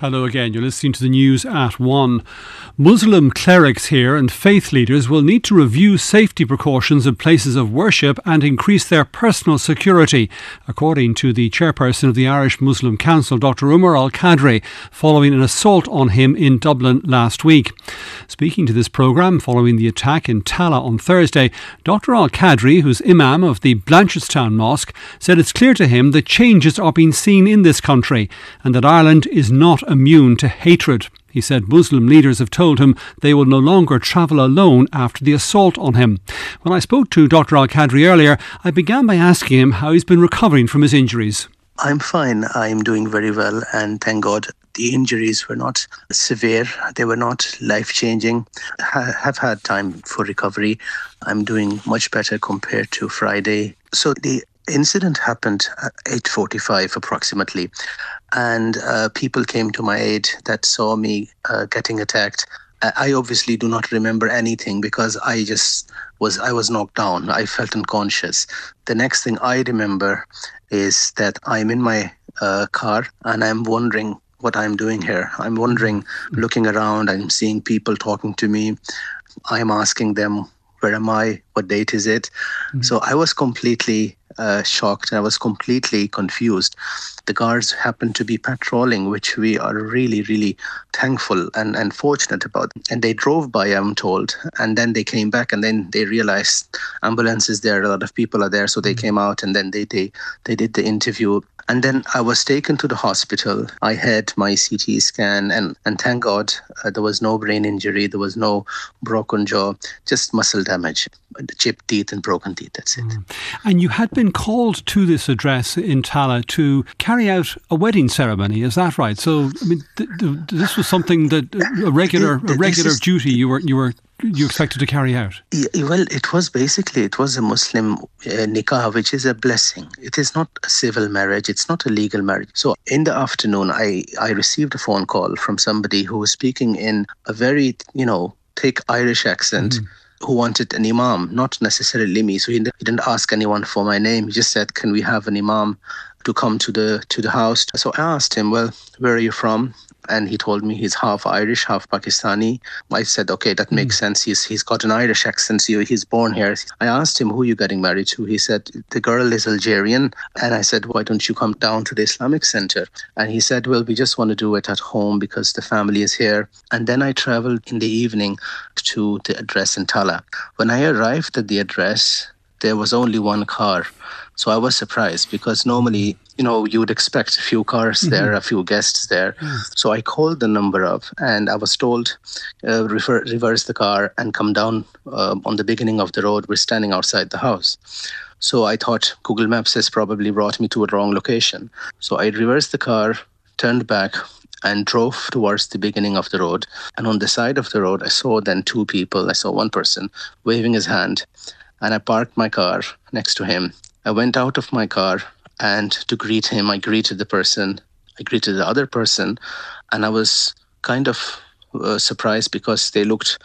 Hello again. You're listening to the news at 1. Muslim clerics here and faith leaders will need to review safety precautions in places of worship and increase their personal security, according to the chairperson of the Irish Muslim Council, Dr. Umar Al Qadri, following an assault on him in Dublin last week. Speaking to this programme following the attack in Tallaght on Thursday, Dr. Al Qadri, who's Imam of the Blanchardstown Mosque, said it's clear to him that changes are being seen in this country and that Ireland is not immune to hatred. He said Muslim leaders have told him they will no longer travel alone after the assault on him. When I spoke to Dr. Al Qadri earlier, I began by asking him how he's been recovering from his injuries. I'm fine. I'm doing very well, and thank God the injuries were not severe. They were not life changing. I have had time for recovery. I'm doing much better compared to Friday. So the incident happened at 8.45 approximately and uh, people came to my aid that saw me uh, getting attacked i obviously do not remember anything because i just was i was knocked down i felt unconscious the next thing i remember is that i'm in my uh, car and i'm wondering what i'm doing here i'm wondering looking around i'm seeing people talking to me i'm asking them where am I? What date is it? Mm-hmm. So I was completely uh, shocked. I was completely confused. The guards happened to be patrolling, which we are really, really thankful and, and fortunate about. And they drove by, I'm told, and then they came back and then they realized ambulances there, a lot of people are there. So they mm-hmm. came out and then they, they, they did the interview. And then I was taken to the hospital. I had my CT scan, and, and thank God uh, there was no brain injury, there was no broken jaw, just muscle damage, chipped teeth and broken teeth. That's it. Mm. And you had been called to this address in Tallaght to carry out a wedding ceremony. Is that right? So, I mean, th- th- this was something that a regular, a regular duty you were you were you expected to carry out? Well, it was basically it was a Muslim uh, nikah, which is a blessing. It is not a civil marriage. It's not a legal marriage. So in the afternoon, I I received a phone call from somebody who was speaking in a very you know thick Irish accent. Mm. Who wanted an imam, not necessarily me. So he didn't ask anyone for my name. He just said, "Can we have an imam to come to the to the house?" So I asked him, "Well, where are you from?" And he told me he's half Irish, half Pakistani. I said, okay, that makes mm. sense. He's he's got an Irish accent. So he's born here. I asked him who are you getting married to. He said the girl is Algerian, and I said, why don't you come down to the Islamic Center? And he said, well, we just want to do it at home because the family is here. And then I traveled in the evening to the address in Tallaght. When I arrived at the address, there was only one car. So I was surprised because normally, you know, you would expect a few cars mm-hmm. there, a few guests there. Mm. So I called the number up and I was told, uh, refer, reverse the car and come down uh, on the beginning of the road. We're standing outside the house. So I thought Google Maps has probably brought me to a wrong location. So I reversed the car, turned back, and drove towards the beginning of the road. And on the side of the road, I saw then two people. I saw one person waving his hand, and I parked my car next to him. I went out of my car and to greet him, I greeted the person, I greeted the other person, and I was kind of uh, surprised because they looked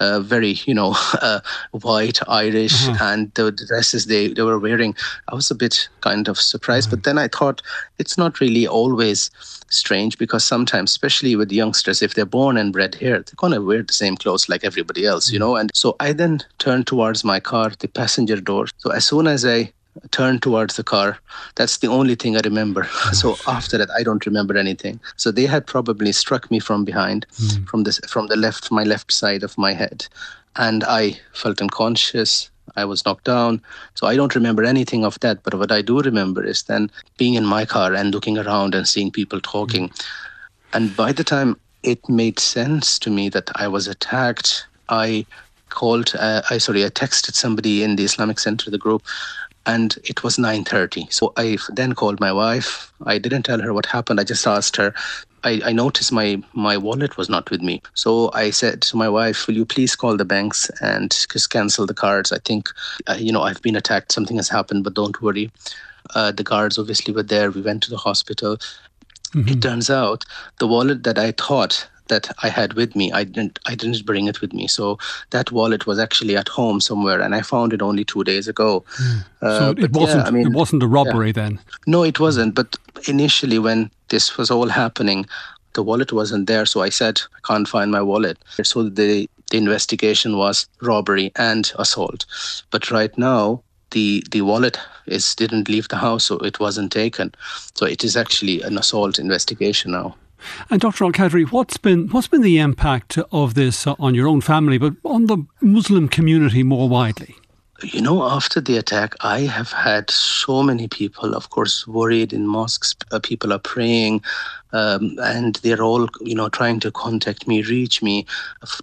uh, very, you know, uh, white, Irish, mm-hmm. and the dresses they, they were wearing. I was a bit kind of surprised, mm-hmm. but then I thought it's not really always strange because sometimes, especially with youngsters, if they're born and bred here, they're going to wear the same clothes like everybody else, mm-hmm. you know. And so I then turned towards my car, the passenger door. So as soon as I turned towards the car. That's the only thing I remember. so after that, I don't remember anything. So they had probably struck me from behind, mm. from this, from the left, my left side of my head, and I felt unconscious. I was knocked down. So I don't remember anything of that. But what I do remember is then being in my car and looking around and seeing people talking. Mm. And by the time it made sense to me that I was attacked, I called uh, i sorry i texted somebody in the islamic center the group and it was 9.30 so i then called my wife i didn't tell her what happened i just asked her I, I, noticed my, my wallet was not with me. So I said to my wife, will you please call the banks and just cancel the cards? I think, uh, you know, I've been attacked. Something has happened, but don't worry. Uh, the guards obviously were there. We went to the hospital. Mm-hmm. It turns out the wallet that I thought that I had with me. I didn't I didn't bring it with me. So that wallet was actually at home somewhere, and I found it only two days ago. Mm. Uh, so it wasn't. Yeah, I mean, it wasn't a robbery yeah. then. No, it wasn't. But initially, when this was all happening, the wallet wasn't there. So I said, I can't find my wallet. So the, the investigation was robbery and assault. But right now, the the wallet is didn't leave the house, so it wasn't taken. So it is actually an assault investigation now. And Dr. Al Qadri, what's been what's been the impact of this on your own family, but on the Muslim community more widely? You know, after the attack, I have had so many people, of course, worried in mosques. Uh, people are praying, um, and they're all, you know, trying to contact me, reach me,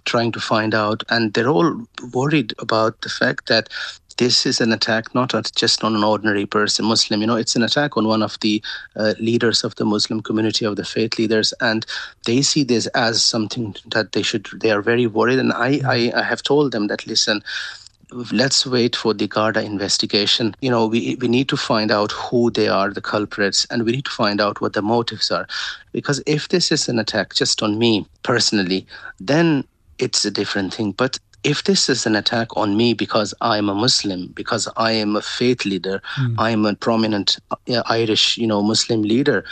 trying to find out. And they're all worried about the fact that this is an attack not just on an ordinary person, Muslim. You know, it's an attack on one of the uh, leaders of the Muslim community, of the faith leaders, and they see this as something that they should. They are very worried, and I, I, I have told them that listen let's wait for the Garda investigation. You know, we, we need to find out who they are, the culprits, and we need to find out what the motives are. Because if this is an attack just on me personally, then it's a different thing. But if this is an attack on me because I'm a Muslim, because I am a faith leader, mm. I am a prominent uh, Irish, you know, Muslim leader,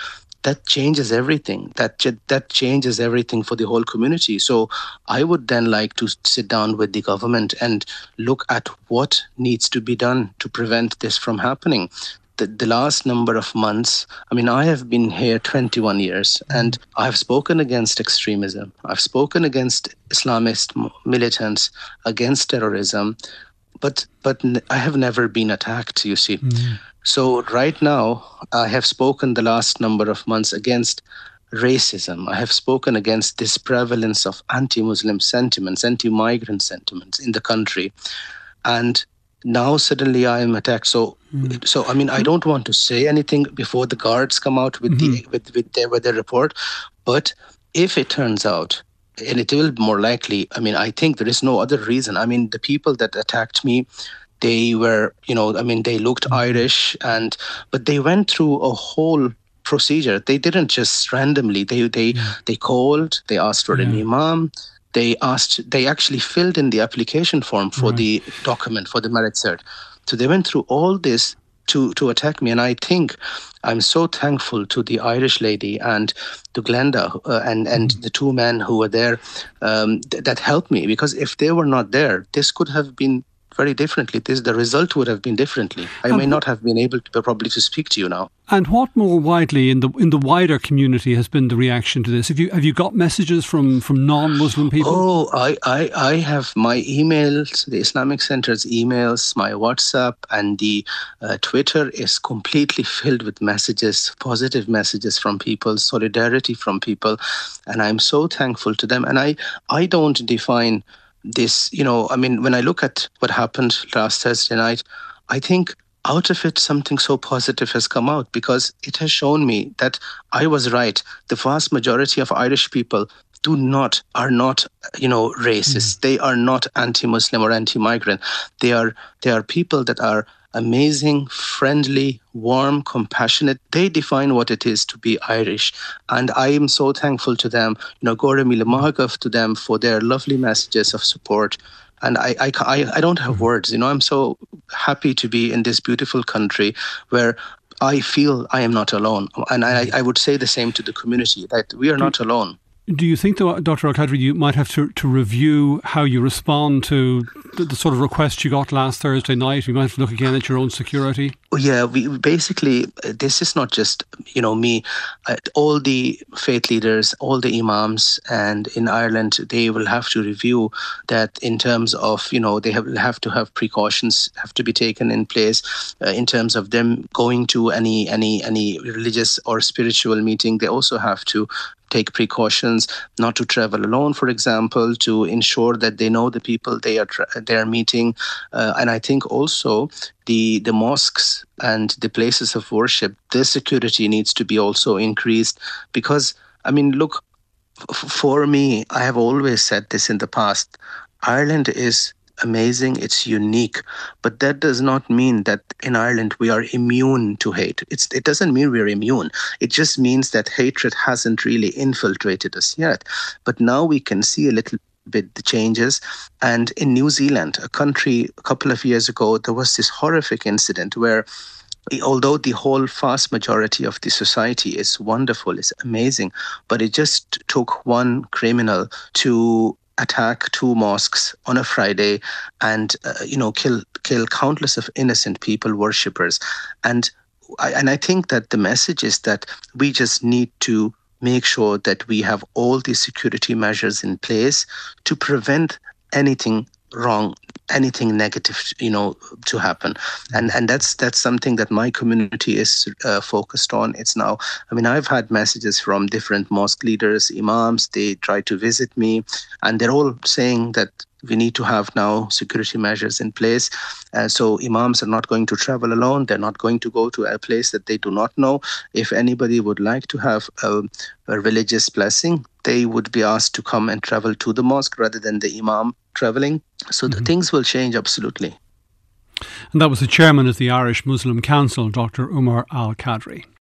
that changes everything. That that changes everything for the whole community. So I would then like to sit down with the government and look at what needs to be done to prevent this from happening. The, the last number of months, I mean, I have been here 21 years and I've spoken against extremism. I've spoken against Islamist militants, against terrorism, but but I have never been attacked. You see, mm-hmm. So, right now, I have spoken the last number of months against racism. I have spoken against this prevalence of anti Muslim sentiments, anti migrant sentiments in the country. And now suddenly I am attacked. So, mm. so I mean, I don't want to say anything before the guards come out with mm-hmm. the with with their, with their report. But if it turns out, and it will be more likely, I mean, I think there is no other reason. I mean, the people that attacked me, they were you know i mean they looked mm-hmm. irish and but they went through a whole procedure they didn't just randomly they they yeah. they called they asked for yeah. an imam they asked they actually filled in the application form for right. the document for the marriage cert so they went through all this to to attack me and i think i'm so thankful to the irish lady and to glenda uh, and and mm. the two men who were there um, th- that helped me because if they were not there this could have been very differently. This the result would have been differently. I may not have been able to probably to speak to you now. And what more widely in the in the wider community has been the reaction to this? Have you have you got messages from from non-Muslim people? Oh, I I, I have my emails, the Islamic Center's emails, my WhatsApp, and the uh, Twitter is completely filled with messages, positive messages from people, solidarity from people, and I'm so thankful to them. And I I don't define this, you know, I mean, when I look at what happened last Thursday night, I think out of it something so positive has come out because it has shown me that I was right. The vast majority of Irish people do not are not you know racist. Mm. They are not anti-Muslim or anti-migrant. They are they are people that are amazing, friendly, warm, compassionate. They define what it is to be Irish. And I am so thankful to them, you know, Gora Mahagav to them for their lovely messages of support. And I, I, I don't have words, you know, I'm so happy to be in this beautiful country where I feel I am not alone. And I, I would say the same to the community that we are not alone. Do you think, though, Dr. Al you might have to, to review how you respond to the, the, sort of request you got last Thursday night? You might have to look again at your own security. Yeah, we basically this is not just you know me. Uh, all the faith leaders, all the imams, and in Ireland they will have to review that in terms of you know they have have to have precautions have to be taken in place uh, in terms of them going to any any any religious or spiritual meeting. They also have to take precautions not to travel alone, for example, to ensure that they know the people they are tra- they are meeting, uh, and I think also the the mosques and the places of worship, their security needs to be also increased because I mean, look, f- for me, I have always said this in the past. Ireland is amazing, it's unique, but that does not mean that in Ireland we are immune to hate. It's, it doesn't mean we're immune. It just means that hatred hasn't really infiltrated us yet. But now we can see a little bit the changes. And in New Zealand, a country a couple of years ago, there was this horrific incident where although the whole vast majority of the society is wonderful, is amazing, but it just took one criminal to attack two mosques on a Friday and uh, you know kill kill countless of innocent people worshippers. And I, and I think that the message is that we just need to make sure that we have all the security measures in place to prevent anything wrong anything negative you know to happen. And and that's that's something that my community is uh, focused on. It's now i mean i've had messages from different mosque leaders imams they try to visit me and they're all saying that we need to have now security measures in place. Uh, so imams are not going to travel alone. They're not going to go to a place that they do not know. If anybody would like to have a, a religious blessing, they would be asked to come and travel to the mosque rather than the imam traveling. So mm-hmm. the things will change absolutely. And that was the chairman of the Irish Muslim Council, Dr. Umar Al Qadri.